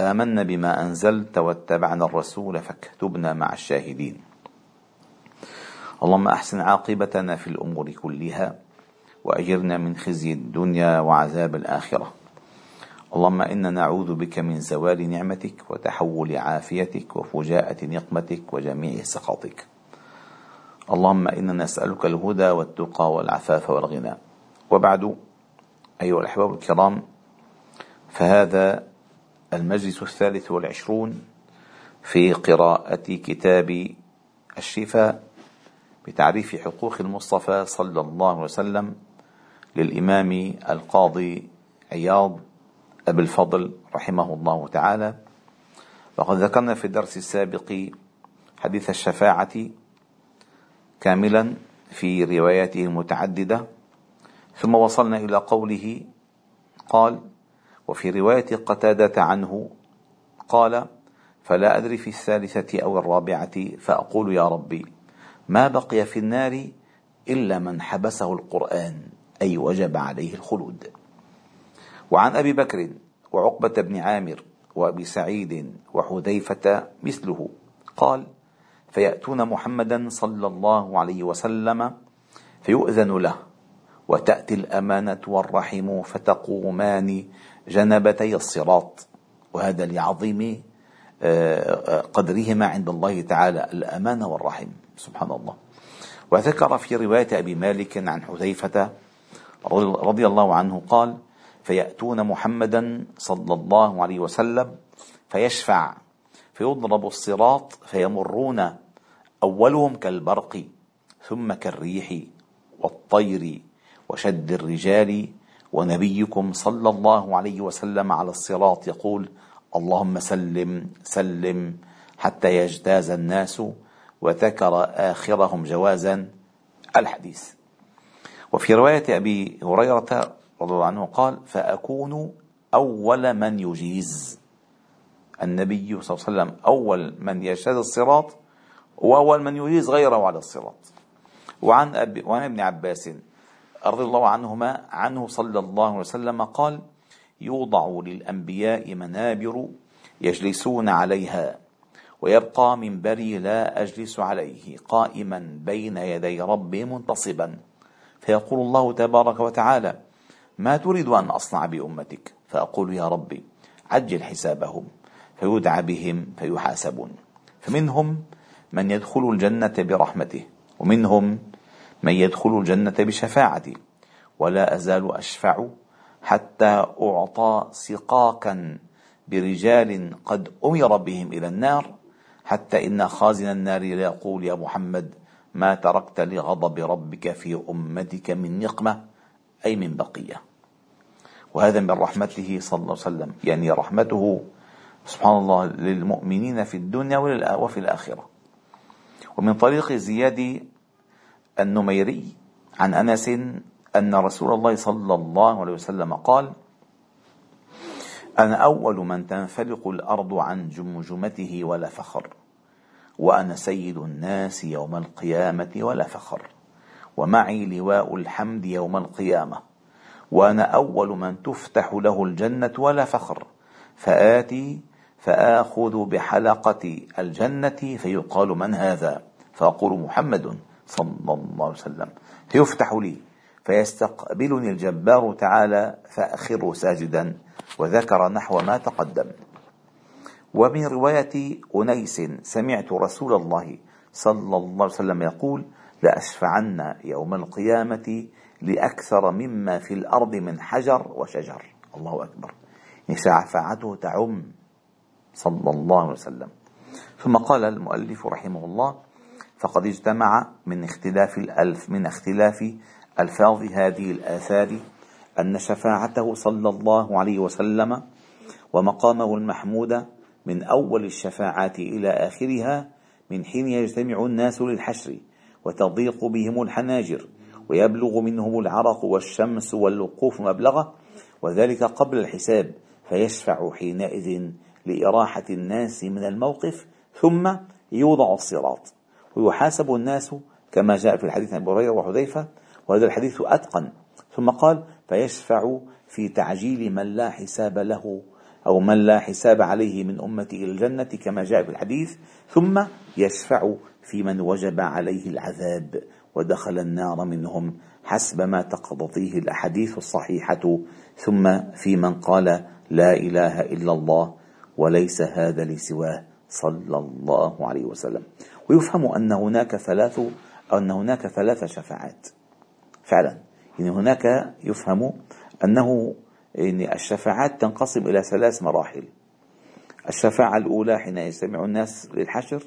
آمنا بما أنزلت واتبعنا الرسول فاكتبنا مع الشاهدين. اللهم أحسن عاقبتنا في الأمور كلها وأجرنا من خزي الدنيا وعذاب الآخرة. اللهم إنا نعوذ بك من زوال نعمتك وتحول عافيتك وفجاءة نقمتك وجميع سخطك. اللهم إنا نسألك الهدى والتقى والعفاف والغنى. وبعد أيها الأحباب الكرام فهذا المجلس الثالث والعشرون في قراءة كتاب الشفاء بتعريف حقوق المصطفى صلى الله عليه وسلم للإمام القاضي عياض أبي الفضل رحمه الله تعالى. وقد ذكرنا في الدرس السابق حديث الشفاعة كاملا في رواياته المتعددة ثم وصلنا إلى قوله قال وفي رواية قتادة عنه قال فلا أدري في الثالثة أو الرابعة فأقول يا ربي ما بقي في النار إلا من حبسه القرآن أي وجب عليه الخلود. وعن أبي بكر وعقبة بن عامر وأبي سعيد وحذيفة مثله قال فيأتون محمدا صلى الله عليه وسلم فيؤذن له وتأتي الأمانة والرحم فتقومان جنبتي الصراط. وهذا لعظيم آه، قدرهما عند الله تعالى الأمانة والرحم. سبحان الله وذكر في رواية أبي مالك عن حذيفة رضي الله عنه قال فيأتون محمدا صلى الله عليه وسلم فيشفع فيضرب الصراط فيمرون أولهم كالبرق ثم كالريح والطير وشد الرجال ونبيكم صلى الله عليه وسلم على الصراط يقول اللهم سلم سلم حتى يجتاز الناس وذكر آخرهم جوازا الحديث. وفي رواية أبي هريرة رضي الله عنه قال فأكون أول من يجيز. النبي صلى الله عليه وسلم أول من يجتاز الصراط وأول من يجيز غيره على الصراط. وعن, أبي وعن ابن عباس رضي الله عنهما عنه صلى الله عليه وسلم قال يوضع للأنبياء منابر يجلسون عليها ويبقى منبري لا أجلس عليه قائما بين يدي ربي منتصبا. فيقول الله تبارك وتعالى ما تريد أن أصنع بأمتك؟ فأقول يا ربي عجل حسابهم فيدعى بهم فيحاسبون. فمنهم من يدخل الجنة برحمته ومنهم من يدخل الجنة بشفاعتي ولا أزال أشفع حتى أعطى سقاكا برجال قد أمر بهم إلى النار حتى إن خازن النار ليقول يا محمد ما تركت لغضب ربك في أمتك من نقمة أي من بقية. وهذا من رحمته صلى الله عليه وسلم يعني رحمته سبحان الله للمؤمنين في الدنيا وفي الآخرة. ومن طريق زياد النميري عن أنس أن رسول الله صلى الله عليه وسلم قال أنا أول من تنفلق الأرض عن جمجمته ولا فخر وأنا سيد الناس يوم القيامة ولا فخر ومعي لواء الحمد يوم القيامة وأنا أول من تفتح له الجنة ولا فخر فآتي فآخذ بحلقة الجنة فيقال من هذا فأقول محمد صلى الله عليه وسلم. فيفتح لي فيستقبلني الجبار تعالى فأخر ساجدا وذكر نحو ما تقدم. ومن رواية أنيس سمعت رسول الله صلى الله عليه وسلم يقول لأشفعن يوم القيامة لأكثر مما في الأرض من حجر وشجر. الله أكبر. شفاعته تعم. صلى الله عليه وسلم. ثم قال المؤلف رحمه الله فقد اجتمع من اختلاف الألف من اختلاف ألفاظ هذه الآثار أن شفاعته صلى الله عليه وسلم ومقامه المحمود من أول الشفاعات إلى آخرها من حين يجتمع الناس للحشر وتضيق بهم الحناجر ويبلغ منهم العرق والشمس والوقوف مبلغة وذلك قبل الحساب فيشفع حينئذ لإراحة الناس من الموقف ثم يوضع الصراط. ويحاسب الناس كما جاء في الحديث عن أبي هريرة وحذيفة وهذا الحديث أتقن. ثم قال فيشفع في تعجيل من لا حساب له أو من لا حساب عليه من أمتي إلى الجنة كما جاء في الحديث. ثم يشفع في من وجب عليه العذاب ودخل النار منهم حسب ما تقتضيه الأحاديث الصحيحة. ثم في من قال لا إله إلا الله وليس هذا لسواه. صلى الله عليه وسلم. ويفهم أن هناك ثلاث أن هناك ثلاث شفاعات. فعلا. يعني هناك يفهم أنه يعني الشفاعات تنقسم إلى ثلاث مراحل. الشفاعة الأولى حين يجتمع الناس للحشر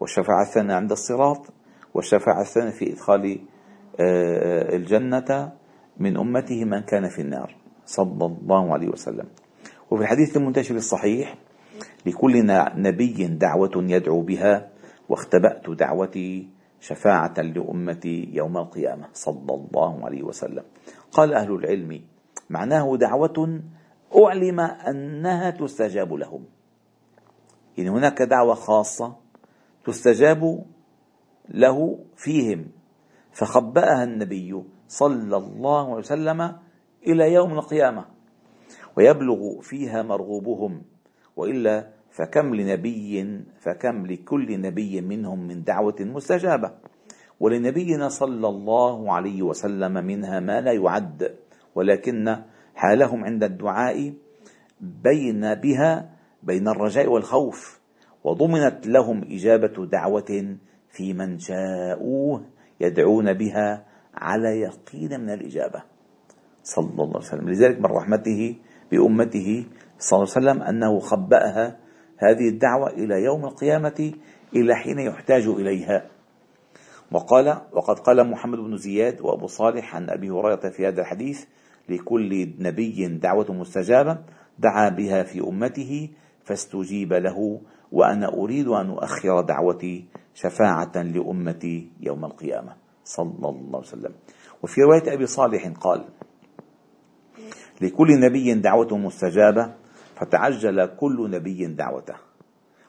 والشفاعة الثانية عند الصراط والشفاعة الثانية في إدخال آه، الجنة من أمته من كان في النار. صلى الله عليه وسلم. وفي الحديث المنتشر الصحيح لكل نبي دعوة يدعو بها واختبأت دعوتي شفاعة لأمتي يوم القيامة. صلى الله عليه وسلم. قال أهل العلم معناه دعوة أعلم أنها تستجاب لهم. يعني هناك دعوة خاصة تستجاب له فيهم. فخبأها النبي صلى الله عليه وسلم إلى يوم القيامة ويبلغ فيها مرغوبهم. وإلا فكم لنبي فكم لكل نبي منهم من دعوة مستجابة. ولنبينا صلى الله عليه وسلم منها ما لا يعد ولكن حالهم عند الدعاء بين بها بين الرجاء والخوف وضمنت لهم إجابة دعوة في من شاءوه يدعون بها على يقين من الإجابة. صلى الله عليه وسلم. لذلك من رحمته بأمته صلى الله عليه وسلم أنه خبأها هذه الدعوة إلى يوم القيامة إلى حين يحتاج إليها. وقال وقد قال محمد بن زياد وأبو صالح عن أبي هريرة في هذا الحديث لكل نبي دعوة مستجابة دعا بها في أمته فاستجيب له وأنا أريد أن أؤخر دعوتي شفاعة لأمتي يوم القيامة. صلى الله عليه وسلم. وفي رواية أبي صالح قال لكل نبي دعوة مستجابة فتعجل كل نبي دعوته.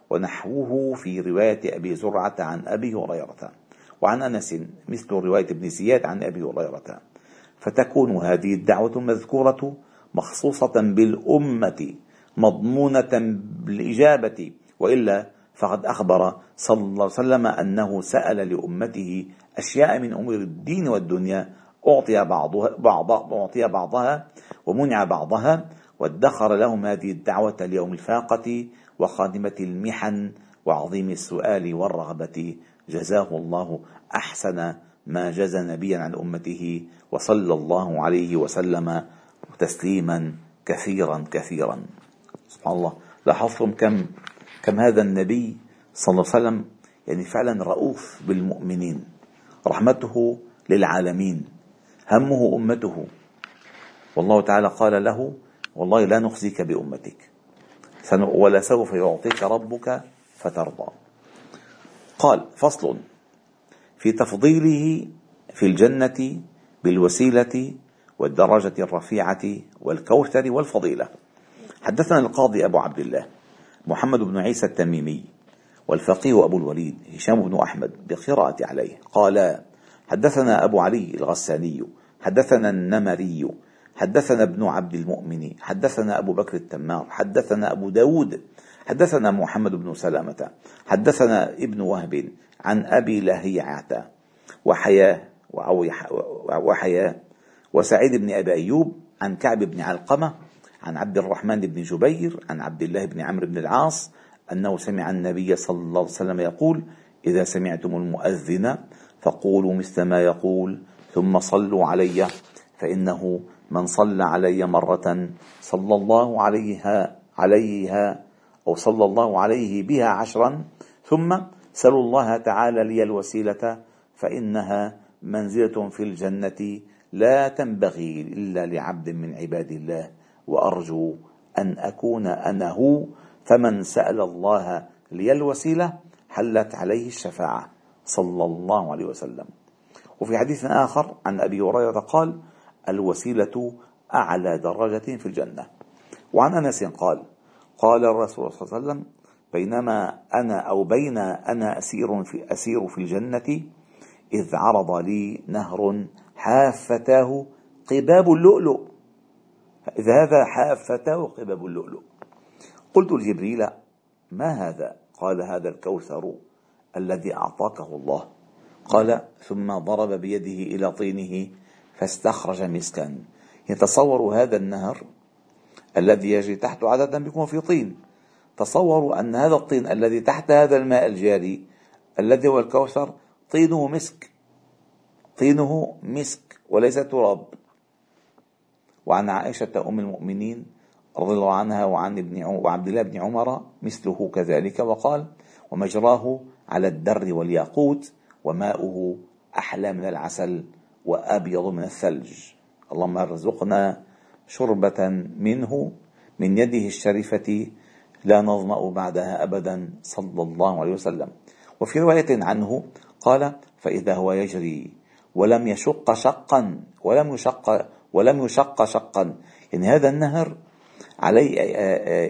ونحوه في رواية أبي زرعة عن أبي هريرة. وعن أنس مثل رواية ابن زياد عن أبي هريرة. فتكون هذه الدعوة المذكورة مخصوصة بالأمة مضمونة بالإجابة. وإلا فقد أخبر صلى الله عليه وسلم أنه سأل لأمته أشياء من أمور الدين والدنيا أعطي بعضها بعض أعطي بعضها ومنع بعضها. وادخر لهم هذه الدعوة ليوم الفاقة وخادمة المحن وعظيم السؤال والرغبة. جزاه الله أحسن ما جزى نبيا عن أمته وصلى الله عليه وسلم تسليما كثيرا كثيرا. سبحان الله. لاحظتم كم كم هذا النبي صلى الله عليه وسلم يعني فعلا رؤوف بالمؤمنين. رحمته للعالمين. همه أمته. والله تعالى قال له والله لا نخزيك بأمتك. ولسوف يعطيك ربك فترضى. قال فصل. في تفضيله في الجنة بالوسيلة والدرجة الرفيعة والكوثر والفضيلة. حدثنا القاضي أبو عبد الله محمد بن عيسى التميمي والفقيه أبو الوليد هشام بن أحمد بقراءة عليه. قال حدثنا أبو علي الغساني حدثنا النمري حدثنا ابن عبد المؤمن حدثنا أبو بكر التمار حدثنا أبو داود حدثنا محمد بن سلامة حدثنا ابن وهب عن أبي لهيعة وحياه وحياه وسعيد بن أبي أيوب عن كعب بن علقمة عن عبد الرحمن بن جبير عن عبد الله بن عمرو بن العاص أنه سمع النبي صلى الله عليه وسلم يقول إذا سمعتم المؤذن فقولوا مثل ما يقول ثم صلوا علي فإنه من صلى علي مرة صلى الله عليها عليها أو صلى الله عليه بها عشرا ثم سلوا الله تعالى لي الوسيلة فإنها منزلة في الجنة لا تنبغي إلا لعبد من عباد الله وأرجو أن أكون أنا هو فمن سأل الله لي الوسيلة حلت عليه الشفاعة صلى الله عليه وسلم. وفي حديث آخر عن أبي هريرة قال الوسيلة أعلى درجة في الجنة. وعن أنس قال قال الرسول صلى الله عليه وسلم بينما أنا أو بين أنا أسير في أسير في الجنة إذ عرض لي نهر حافتاه قباب اللؤلؤ. إذ هذا حافتاه قباب اللؤلؤ. قلت لجبريل ما هذا؟ قال هذا الكوثر الذي أعطاكه الله. قال ثم ضرب بيده إلى طينه فاستخرج مسكا. يتصور هذا النهر الذي يجري تحته عادة بيكون في طين. تصوروا أن هذا الطين الذي تحت هذا الماء الجاري الذي هو الكوثر طينه مسك. طينه مسك وليس تراب. وعن عائشة أم المؤمنين رضي الله عنها وعن ابن وعبد الله بن عمر مثله كذلك وقال ومجراه على الدر والياقوت وماؤه أحلى من العسل وأبيض من الثلج. اللهم ارزقنا شربة منه من يده الشريفة لا نظمأ بعدها أبدا صلى الله عليه وسلم. وفي رواية عنه قال فإذا هو يجري ولم يشق شقا ولم يشق ولم يشق شقا. يعني هذا النهر عليه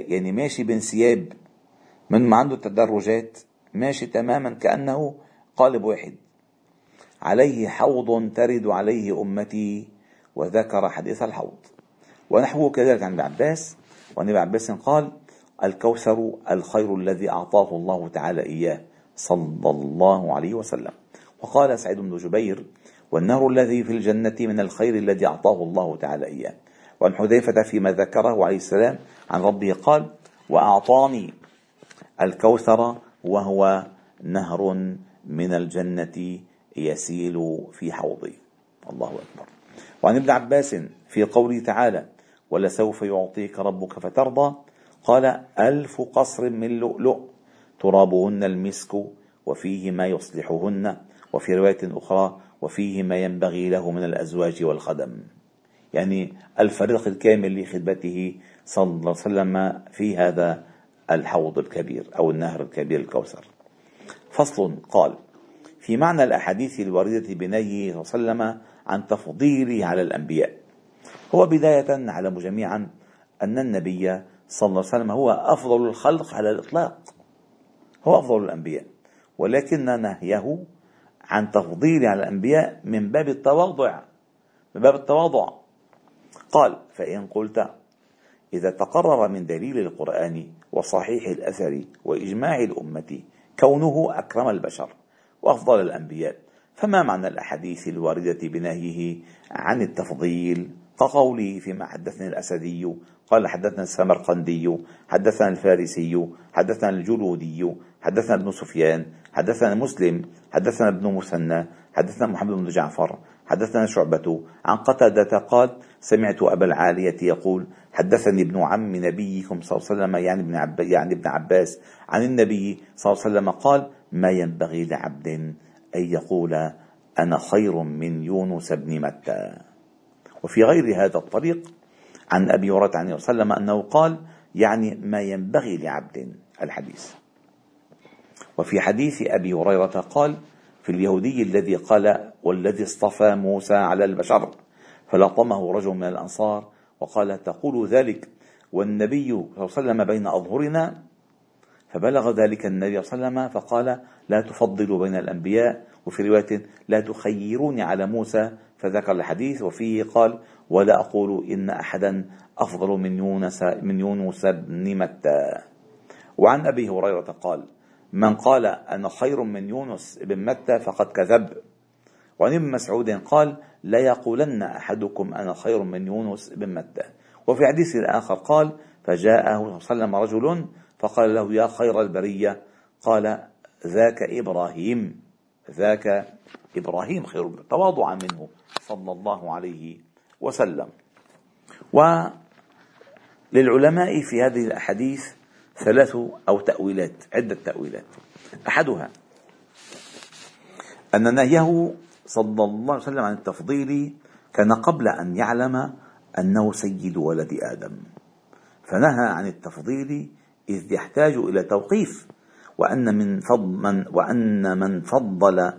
يعني ماشي بانسياب من ما عنده تدرجات ماشي تماما كأنه قالب واحد. عليه حوض ترد عليه أمتي وذكر حديث الحوض. ونحوه كذلك عن ابن عباس. وعن ابن عباس قال الكوثر الخير الذي أعطاه الله تعالى إياه صلى الله عليه وسلم. وقال سعيد بن جبير والنهر الذي في الجنة من الخير الذي أعطاه الله تعالى إياه. وعن حذيفة فيما ذكره عليه السلام عن ربه قال وأعطاني الكوثر وهو نهر من الجنة يسيل في حوضي الله أكبر. وعن ابن عباس في قوله تعالى ولسوف يعطيك ربك فترضى قال ألف قصر من لؤلؤ ترابهن المسك وفيه ما يصلحهن وفي رواية أخرى وفيه ما ينبغي له من الأزواج والخدم يعني الفريق الكامل لخدمته صلى الله عليه وسلم في هذا الحوض الكبير أو النهر الكبير الكوثر. فصل قال في معنى الأحاديث الواردة بنهيه صلى الله عليه وسلم عن تفضيله على الأنبياء. هو بداية نعلم جميعا أن النبي صلى الله عليه وسلم هو أفضل الخلق على الإطلاق. هو أفضل الأنبياء. ولكن نهيه عن تفضيله على الأنبياء من باب التواضع. من باب التواضع. قال فإن قلت إذا تقرر من دليل القرآن وصحيح الأثر وإجماع الأمة كونه أكرم البشر وأفضل الأنبياء. فما معنى الأحاديث الواردة بنهيه عن التفضيل كقوله فيما حدثنا الأسدي قال حدثنا السمرقندي حدثنا الفارسي حدثنا الجلودي حدثنا ابن سفيان حدثنا مسلم حدثنا ابن مثنى حدثنا محمد بن جعفر حدثنا شعبة. عن قتادة قال سمعت أبا العالية يقول حدثني ابن عم نبيكم صلى الله عليه وسلم يعني ابن, يعني ابن عباس عن النبي صلى الله عليه وسلم قال ما ينبغي لعبد أن يقول أنا خير من يونس بن متى. وفي غير هذا الطريق عن أبي هريرة عن وسلم أنه قال يعني ما ينبغي لعبد الحديث. وفي حديث أبي هريرة قال في اليهودي الذي قال والذي اصطفى موسى على البشر فلطمه رجل من الأنصار وقال تقول ذلك والنبي صلى الله عليه وسلم بين أظهرنا فبلغ ذلك النبي صلى الله عليه وسلم فقال لا تفضلوا بين الأنبياء وفي رواية لا تخيروني على موسى فذكر الحديث وفيه قال ولا أقول إن أحدا أفضل من يونس من يونس بن متى. وعن أبي هريرة قال من قال أنا خير من يونس بن متى فقد كذب. وعن ابن مسعود قال لا يقولن أحدكم أنا خير من يونس بن متى. وفي حديث آخر قال فجاءه صلى الله عليه وسلم رجل فقال له يا خير البرية. قال ذاك إبراهيم. ذاك إبراهيم خير تواضعا منه صلى الله عليه وسلم. وللعلماء في هذه الأحاديث ثلاث أو تأويلات عدة تأويلات. أحدها أن نهيه صلى الله عليه وسلم عن التفضيل كان قبل أن يعلم أنه سيد ولد آدم. فنهى عن التفضيل إذ يحتاج إلى توقيف وأن من فضل من وأن من فضل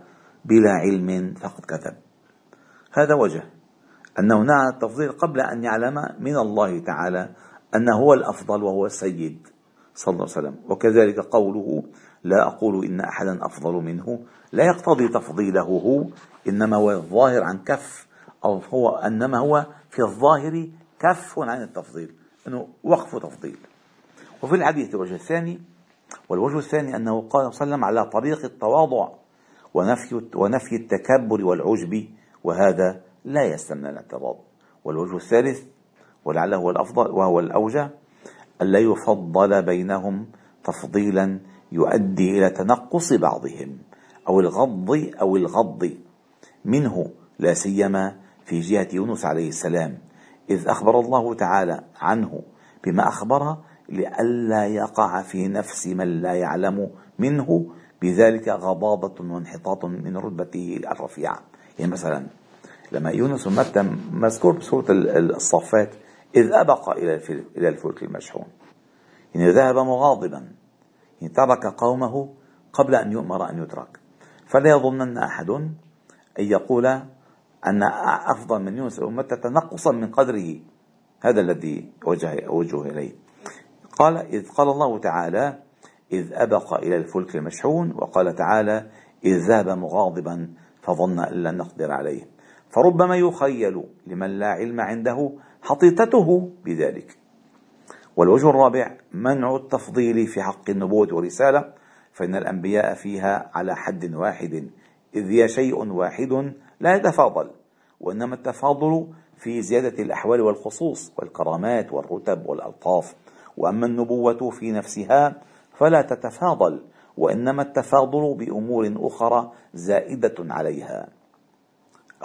بلا علم فقد كذب هذا وجه. أنه نعى التفضيل قبل أن يعلم من الله تعالى أنه هو الأفضل وهو السيد صلى الله عليه وسلم. وكذلك قوله لا أقول إن أحدا أفضل منه. لا يقتضي تفضيله هو إنما هو الظاهر عن كف أو هو إنما هو في الظاهر كف عن التفضيل. أنه وقف تفضيل. وفي الحديث الوجه الثاني والوجه الثاني أنه قال صلى الله عليه وسلم على طريق التواضع ونفي ونفي التكبر والعجب وهذا لا يستمنى الاعتراض. والوجه الثالث ولعله هو الأفضل وهو الأوجه ألا يفضل بينهم تفضيلا يؤدي إلى تنقص بعضهم أو الغض أو الغض. منه لا سيما في جهة يونس عليه السلام إذ أخبر الله تعالى عنه بما أخبر لئلا يقع في نفس من لا يعلم منه بذلك غضاضة وانحطاط من رتبته الرفيعة. يعني مثلا لما يونس متى مذكور بسورة الصفات إذ أبق إلى إلى الفلك المشحون. يعني ذهب مغاضبا. يعني ترك قومه قبل أن يؤمر أن يترك. فلا يظنن أحد أن يقول أن أفضل من يونس متى تنقصا من قدره. هذا الذي وجه, وجه إليه. قال إذ قال الله تعالى إذ أبق إلى الفلك المشحون وقال تعالى إذ ذهب مغاضبا فظن أن لن نقدر عليه. فربما يخيل لمن لا علم عنده حطيطته بذلك. والوجه الرابع منع التفضيل في حق النبوة والرسالة فإن الأنبياء فيها على حد واحد إذ هي شيء واحد لا يتفاضل وإنما التفاضل في زيادة الأحوال والخصوص والكرامات والرتب والألطاف. وأما النبوة في نفسها فلا تتفاضل وإنما التفاضل بأمور أخرى زائدة عليها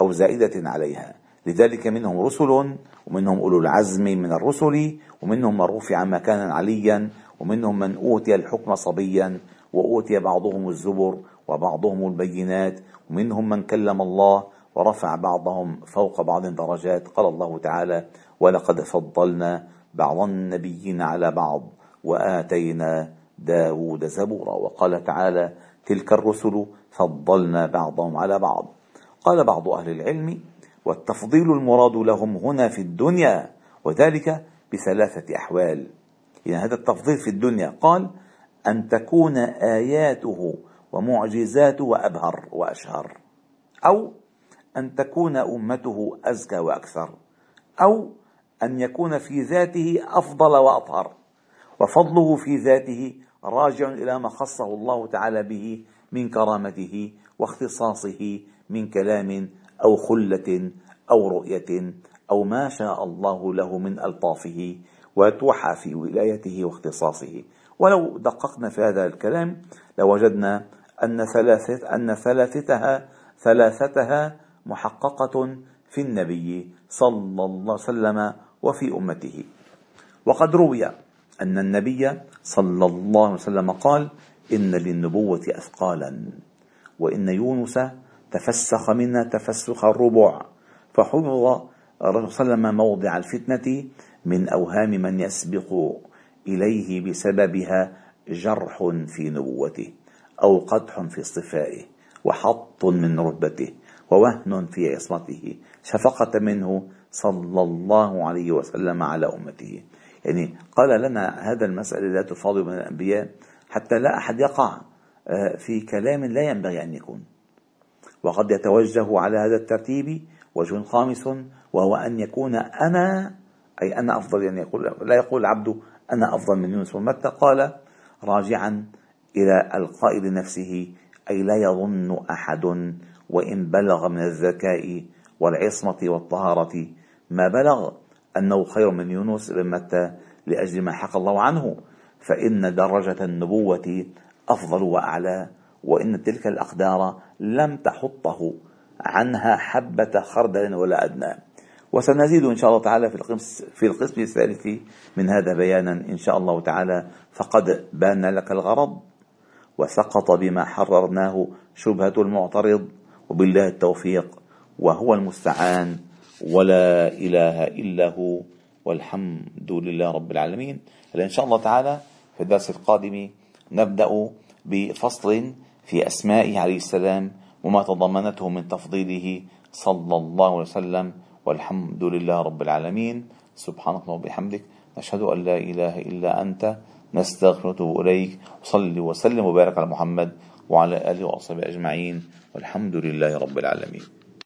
أو زائدة عليها. لذلك منهم رسل ومنهم أولو العزم من الرسل ومنهم من رفع مكانا عليا ومنهم من أوتي الحكم صبيا وأوتي بعضهم الزبر وبعضهم البينات ومنهم من كلم الله ورفع بعضهم فوق بعض درجات. قال الله تعالى ولقد فضلنا بعض النبيين على بعض وآتينا داود زبورا وقال تعالى تلك الرسل فضلنا بعضهم على بعض. قال بعض أهل العلم والتفضيل المراد لهم هنا في الدنيا وذلك بثلاثة أحوال. يعني هذا التفضيل في الدنيا قال أن تكون آياته ومعجزاته أبهر وأشهر أو أن تكون أمته أزكى وأكثر أو أن يكون في ذاته أفضل وأطهر وفضله في ذاته راجع إلى ما خصه الله تعالى به من كرامته واختصاصه من كلام أو خلة أو رؤية أو ما شاء الله له من ألطافه وتوحى في ولايته واختصاصه. ولو دققنا في هذا الكلام لوجدنا أن ثلاثة أن ثلاثتها ثلاثتها محققة في النبي صلى الله عليه وسلم وفي أمته. وقد روي أن النبي صلى الله عليه وسلم قال إن للنبوة أثقالا وإن يونس تفسخ منا تفسخ الربع فحفظ الرسول صلى الله عليه وسلم موضع الفتنة من أوهام من يسبق إليه بسببها جرح في نبوته أو قدح في اصطفائه وحط من رتبته ووهن في عصمته شفقة منه صلى الله عليه وسلم على أمته. يعني قال لنا هذا المسألة لا تفاضل من الأنبياء حتى لا أحد يقع آه، في كلام لا ينبغي أن يكون. وقد يتوجه على هذا الترتيب وجه خامس وهو أن يكون أنا أي أنا أفضل يعني يقول لا يقول العبد أنا أفضل من يونس ومتى قال راجعا إلى القائل نفسه أي لا يظن أحد وإن بلغ من الذكاء والعصمة والطهارة ما بلغ أنه خير من يونس بن متى لأجل ما حكى الله عنه فإن درجة النبوة أفضل وأعلى وإن تلك الأقدار لم تحطه عنها حبة خردل ولا أدنى. وسنزيد إن شاء الله تعالى في القسم في القسم الثالث من هذا بيانا إن شاء الله تعالى. فقد بان لك الغرض وسقط بما حررناه شبهة المعترض وبالله التوفيق وهو المستعان ولا إله إلا هو والحمد لله رب العالمين. إن شاء الله تعالى في الدرس القادم نبدأ بفصل في أسمائه عليه السلام وما تضمنته من تفضيله صلى الله عليه وسلم والحمد لله رب العالمين. سبحانك اللهم وبحمدك نشهد أن لا إله إلا أنت نستغفرك إليك وصلي وسلم وبارك على محمد وعلى آله وأصحابه أجمعين والحمد لله رب العالمين.